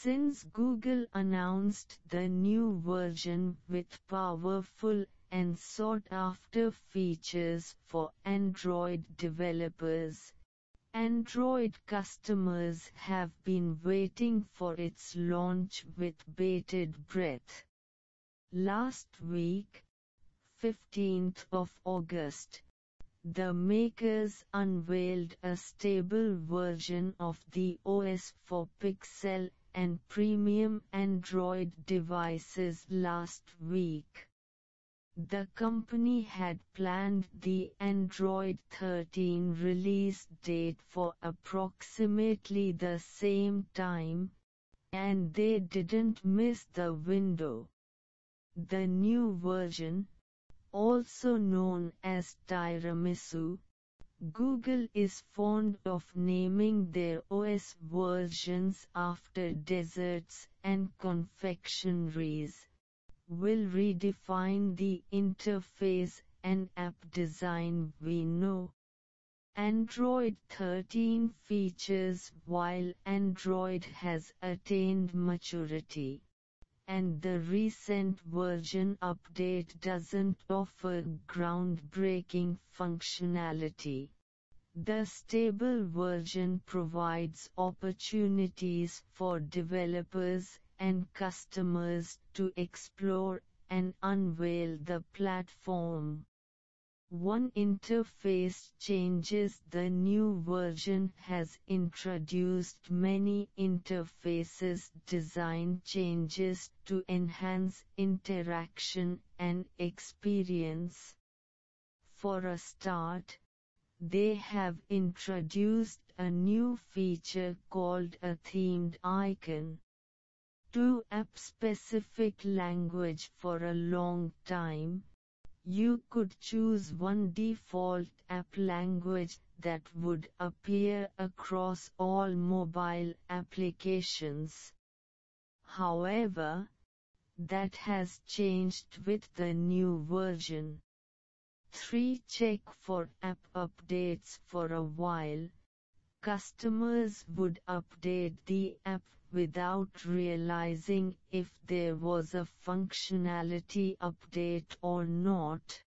Since Google announced the new version with powerful and sought-after features for Android developers, Android customers have been waiting for its launch with bated breath. Last week, 15th of August, the makers unveiled a stable version of the OS for Pixel and premium Android devices last week. The company had planned the Android 13 release date for approximately the same time, and they didn't miss the window. The new version, also known as Tiramisu, Google is fond of naming their OS versions after desserts and confectionaries will redefine the interface and app design we know. Android 13 features while Android has attained maturity. And the recent version update doesn't offer groundbreaking functionality. The stable version provides opportunities for developers and customers to explore and unveil the platform. One interface changes the new version has introduced many interfaces design changes to enhance interaction and experience. For a start, they have introduced a new feature called a themed icon to app-specific language for a long time, you could choose one default app language that would appear across all mobile applications. However, that has changed with the new version. 3. Check for app updates for a while, customers would update the app without realizing if there was a functionality update or not.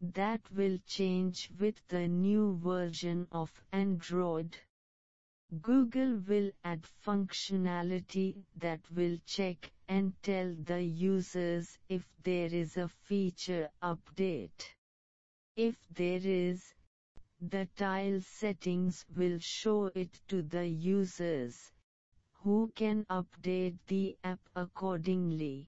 That will change with the new version of Android. Google will add functionality that will check and tell the users if there is a feature update. If there is, the tile settings will show it to the users, who can update the app accordingly.